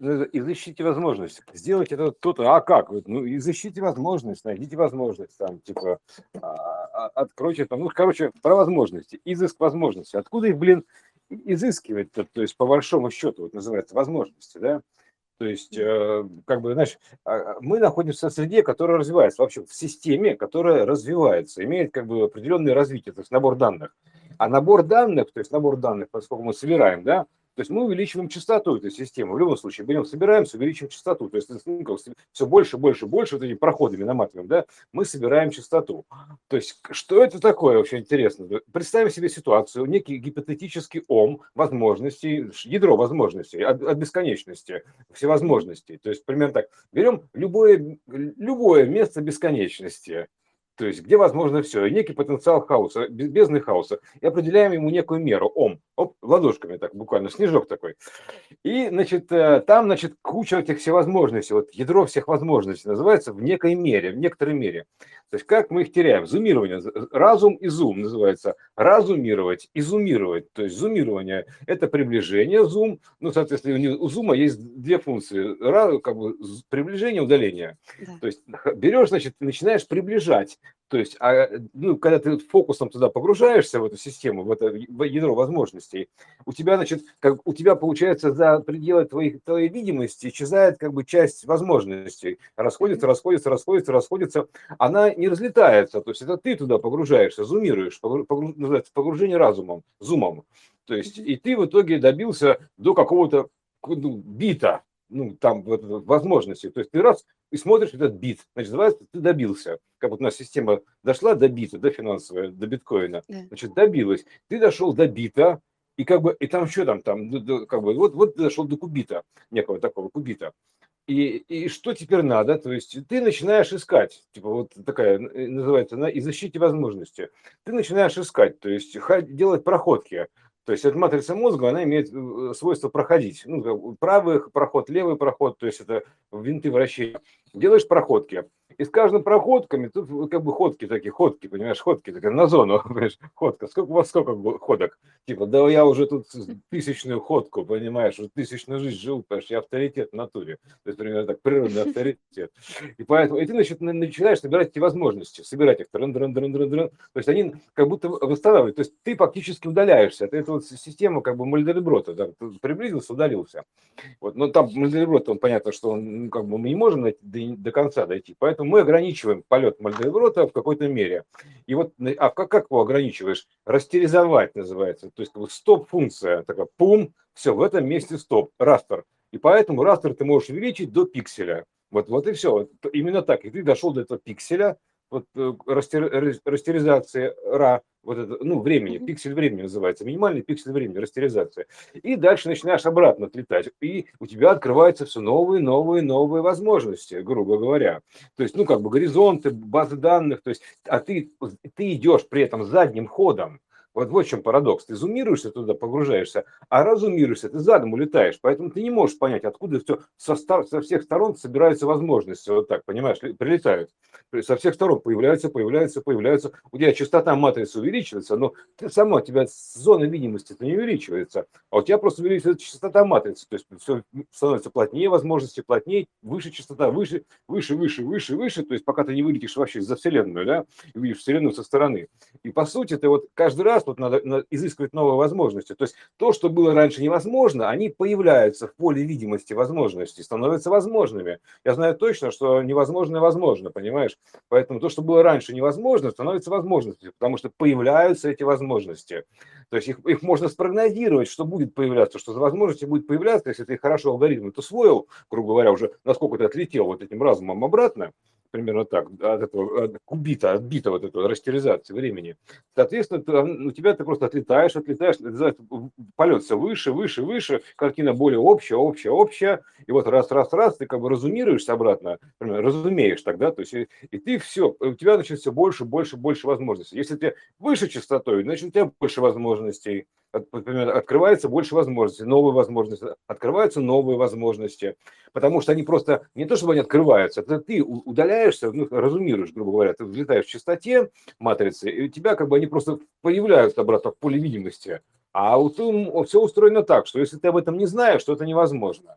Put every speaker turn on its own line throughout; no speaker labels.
Ну, изыщите возможность. Сделайте это то-то. А как? Ну, изыщите возможность, найдите возможность. Там, типа, а, а, откройте там. Ну, короче, про возможности. Изыск возможности. Откуда их, блин, изыскивать -то? Есть, по большому счету, вот называется возможности, да? То есть, э, как бы, знаешь, а, мы находимся в среде, которая развивается, вообще в системе, которая развивается, имеет как бы определенное развитие, то есть набор данных. А набор данных, то есть набор данных, поскольку мы собираем, да, то есть мы увеличиваем частоту этой системы. В любом случае, берем, собираемся, увеличиваем частоту. То есть ну, все больше, больше, больше вот этими проходами наматываем, да, мы собираем частоту. То есть что это такое, вообще интересно. Представим себе ситуацию, некий гипотетический ом возможностей, ядро возможностей от, от бесконечности, всевозможностей. То есть, примерно так, берем любое, любое место бесконечности, то есть где возможно все, и некий потенциал хаоса, бездны хаоса, и определяем ему некую меру, ом, оп, ладошками так, буквально, снежок такой. И, значит, э, там, значит, куча этих всевозможностей, вот ядро всех возможностей называется в некой мере, в некоторой мере. То есть как мы их теряем? Зумирование, разум и зум называется. Разумировать, изумировать. То есть зумирование – это приближение, зум, ну, соответственно, у зума есть две функции, как бы приближение, удаление. Да. То есть берешь, значит, начинаешь приближать то есть, а, ну, когда ты фокусом туда погружаешься в эту систему, в это в ядро возможностей, у тебя, значит, как у тебя получается за пределы твоих, твоей видимости исчезает как бы часть возможностей, расходится, расходится, расходится, расходится, она не разлетается, то есть это ты туда погружаешься, зумируешь, погруж, называется погружение разумом, зумом, то есть и ты в итоге добился до какого-то ну, бита, ну, там вот, возможности. То есть ты раз и смотришь этот бит, значит, называется, ты добился. Как вот у нас система дошла до бита, до финансовая, до биткоина, значит, добилась. Ты дошел до бита, и как бы, и там что там, там, как бы, вот, вот ты дошел до кубита, некого такого кубита. И, и что теперь надо? То есть ты начинаешь искать, типа вот такая называется, на, и защите возможности. Ты начинаешь искать, то есть делать проходки. То есть эта матрица мозга, она имеет э, свойство проходить. Ну, правый проход, левый проход, то есть это винты вращения. Делаешь проходки. И с каждым проходками, тут как бы ходки такие, ходки, понимаешь, ходки, такая на зону, понимаешь, ходка. Сколько у вас сколько ходок? Типа, да я уже тут тысячную ходку, понимаешь, уже тысячную жизнь жил, понимаешь, я авторитет в натуре. То есть, примерно так, природный авторитет. И поэтому, и ты значит, начинаешь собирать эти возможности, собирать их, дрын, дрын, дрын, дрын, дрын. То есть они как будто восстанавливают. То есть ты фактически удаляешься. Это, это вот система как бы Мальдерброта, да, приблизился, удалился. Вот, но там Мальдерброд, он понятно, что он, ну, как бы мы не можем до, конца дойти, поэтому мы ограничиваем полет Мальдеврота в какой-то мере. И вот, а как, как его ограничиваешь? Растеризовать называется. То есть вот стоп-функция, такая, пум, все, в этом месте стоп, растер. И поэтому растер ты можешь увеличить до пикселя. Вот, вот и все. Именно так. И ты дошел до этого пикселя, вот э, растер, растеризация ра, вот это, ну, времени, пиксель времени называется, минимальный пиксель времени, растеризация. И дальше начинаешь обратно отлетать, и у тебя открываются все новые, новые, новые возможности, грубо говоря. То есть, ну, как бы горизонты, базы данных, то есть, а ты, ты идешь при этом задним ходом, вот, вот в чем парадокс. Ты зумируешься туда, погружаешься, а разумируешься, ты задом улетаешь. Поэтому ты не можешь понять, откуда все со, со всех сторон собираются возможности. Вот так, понимаешь, прилетают. Со всех сторон появляются, появляются, появляются. У тебя частота матрицы увеличивается, но ты сама, у тебя зона видимости не увеличивается. А у тебя просто увеличивается частота матрицы. То есть все становится плотнее возможности, плотнее, выше частота, выше, выше, выше, выше, выше. То есть пока ты не вылетишь вообще за Вселенную, да, и увидишь Вселенную со стороны. И по сути ты вот каждый раз тут надо, надо изыскивать новые возможности. То есть то, что было раньше невозможно, они появляются в поле видимости возможностей, становятся возможными. Я знаю точно, что невозможное возможно, понимаешь? Поэтому то, что было раньше невозможно, становится возможностью, потому что появляются эти возможности. То есть их, их можно спрогнозировать, что будет появляться, что за возможности будет появляться, если ты хорошо алгоритм усвоил, грубо говоря, уже насколько ты отлетел вот этим разумом обратно, примерно так, от этого от кубита, от бита вот этого растеризации времени. Соответственно, ты, у тебя ты просто отлетаешь, отлетаешь, полет все выше, выше, выше, картина более общая, общая, общая, и вот раз, раз, раз, ты как бы разумируешься обратно, например, разумеешь тогда, то есть и, и ты все, у тебя значит все больше, больше, больше возможностей. Если ты выше частотой, значит у тебя больше возможностей, например, открывается больше возможностей, новые возможности, открываются новые возможности, потому что они просто, не то чтобы они открываются, это ты удаляешься, ну, разумируешь, грубо говоря, ты взлетаешь в частоте матрицы, и у тебя как бы они просто появляются обратно в поле видимости, а вот все устроено так, что если ты об этом не знаешь, то это невозможно.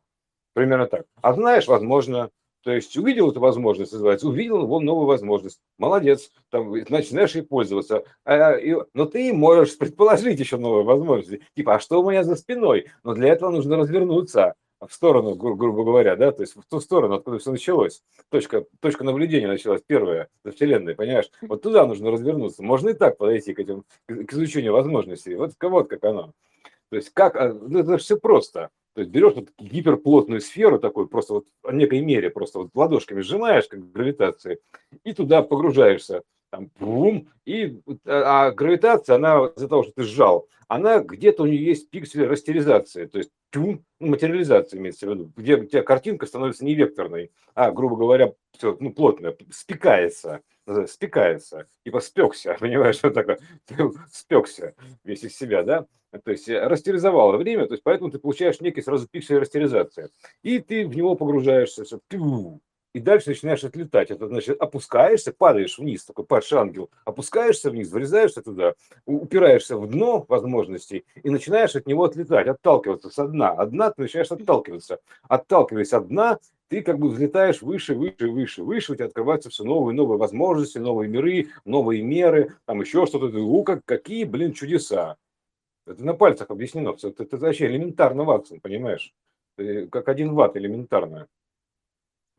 Примерно так. А знаешь, возможно, то есть увидел эту возможность, называется, увидел вон новую возможность. Молодец, там, значит, знаешь ей пользоваться. А, и, но ты можешь предположить еще новые возможности. Типа, а что у меня за спиной? Но для этого нужно развернуться в сторону, гру- грубо говоря, да, то есть в ту сторону, откуда все началось. Точка, точка наблюдения началась первая за Вселенной, понимаешь? Вот туда нужно развернуться. Можно и так подойти к этим, к изучению возможностей. Вот, вот как оно. То есть как, а, ну, это все просто. То есть берешь вот гиперплотную сферу такой, просто вот в некой мере, просто вот ладошками сжимаешь, как гравитации, и туда погружаешься. Там, бум, и, а, а гравитация, она из-за того, что ты сжал, она где-то у нее есть пиксель растеризации, то есть тюм, ну, материализация имеется в виду, где у тебя картинка становится не векторной, а, грубо говоря, все, ну, плотная, спекается, спекается, типа спекся, понимаешь, что такое, спекся весь из себя, да, то есть э, растеризовало время, то есть поэтому ты получаешь некий сразу пиксель растеризации. И ты в него погружаешься, все, и дальше начинаешь отлетать. Это значит, опускаешься, падаешь вниз, такой падший ангел, опускаешься вниз, врезаешься туда, упираешься в дно возможностей и начинаешь от него отлетать, отталкиваться со дна. От дна ты начинаешь отталкиваться. Отталкиваясь от дна, ты как бы взлетаешь выше, выше, выше, выше, у тебя открываются все новые новые возможности, новые миры, новые меры, там еще что-то. У, как, какие, блин, чудеса. Это на пальцах объяснено. Это, это вообще элементарно ватсон, понимаешь? Как один ватт элементарно.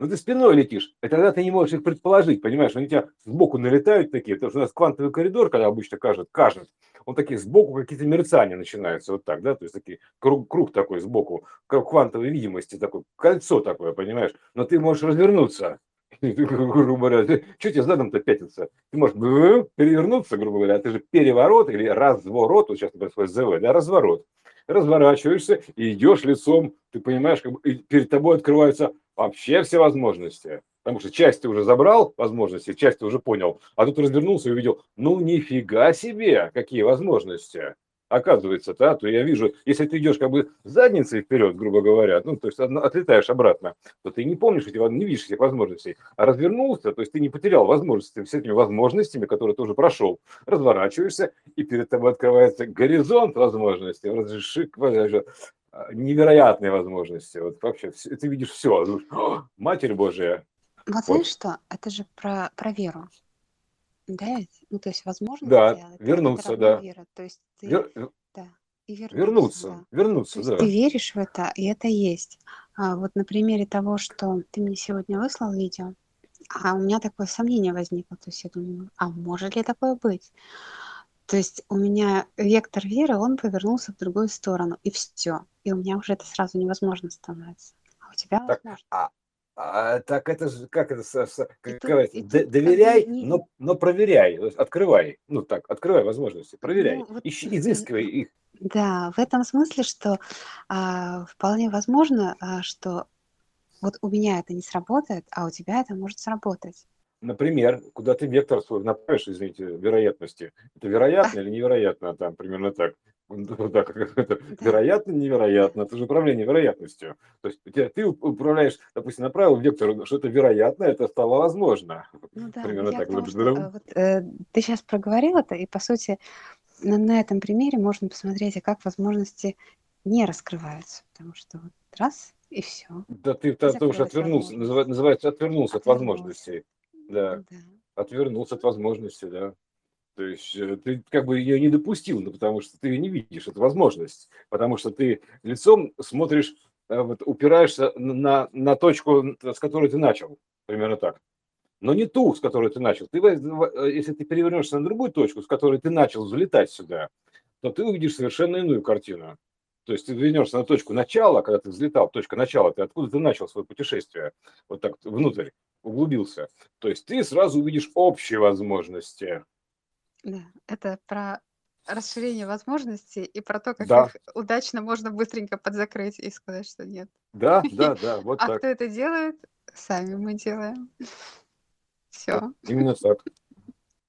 Ну ты спиной летишь, и тогда ты не можешь их предположить, понимаешь? Они тебя сбоку налетают такие, потому что у нас квантовый коридор, когда обычно кажет, кажет, он такие сбоку какие-то мерцания начинаются, вот так, да, то есть такие круг, круг такой сбоку, квантовой видимости такой, кольцо такое, понимаешь? Но ты можешь развернуться, грубо говоря, что тебе задом-то пятиться? Ты можешь перевернуться, грубо говоря, ты же переворот или разворот, вот сейчас происходит ЗВ, да, разворот. Разворачиваешься и идешь лицом, ты понимаешь, как бы перед тобой открываются вообще все возможности. Потому что часть ты уже забрал возможности, часть ты уже понял, а тут развернулся и увидел, ну нифига себе, какие возможности! Оказывается, да, то я вижу, если ты идешь как бы задницей вперед, грубо говоря, ну, то есть отлетаешь обратно, то ты не помнишь эти, не видишь этих возможностей, а развернулся, то есть ты не потерял возможности с этими возможностями, которые ты уже прошел, разворачиваешься, и перед тобой открывается горизонт возможностей, невероятные возможности, вот вообще, ты видишь все, Матерь Божия.
Вот, вот знаешь что, это же про, про веру. Да, ну, то есть возможность
Да, сделать, вернуться, да.
вера. То есть
ты, Вер-
да, и
вернуться, Вернуться, да. То вернуться,
есть ты веришь в это, и это есть. А вот на примере того, что ты мне сегодня выслал видео, а у меня такое сомнение возникло, то есть я думаю, а может ли такое быть? То есть у меня вектор веры, он повернулся в другую сторону, и все. И у меня уже это сразу невозможно становится. А у тебя
Так,
возможно.
а а, так это же, как это,
И
как
тут,
говорится,
и
д-
тут
доверяй,
не...
но, но проверяй, открывай, ну так, открывай возможности, проверяй,
Ну, вот
ищи, изыскивай их.
да, в этом смысле, что а, вполне возможно, а, что вот у меня это не сработает, а у тебя это может сработать.
Например, куда ты вектор свой направишь, извините, вероятности. Это вероятно или невероятно, там примерно так. Так, как это
Да,
вероятно, невероятно, это же управление вероятностью. То есть тебя, ты управляешь, допустим, направил вектор, что это вероятно, это стало возможно.
ну да, но
Примерно
я
так.
к тому, что э, вот, э, ты сейчас проговорил это, и по сути на, на этом примере можно посмотреть, а как возможности не раскрываются, потому что вот раз и все,
Да ты, ты, ты уже отвернулся, называется, называется отвернулся от
отвернулся.
возможностей. Да,
Да.
отвернулся от возможности, да. То есть э, ты как бы ее не допустил, ну, потому что ты ее не видишь, это возможность. Потому что ты лицом смотришь, э, вот, упираешься на, на точку, с которой ты начал, примерно так. Но не ту, с которой ты начал. Ты, в- э, если ты перевернешься на другую точку, с которой ты начал залетать сюда, то ты увидишь совершенно иную картину. То есть ты вернешься на точку начала, когда ты взлетал, точка начала, ты откуда ты начал свое путешествие, вот так внутрь, углубился. То есть ты сразу увидишь общие возможности.
Да, это про расширение возможностей и про то, как
Да,
их удачно можно быстренько подзакрыть и сказать, что нет.
да, да, да, вот
А
так.
кто это делает? Сами мы делаем. Все.
именно так.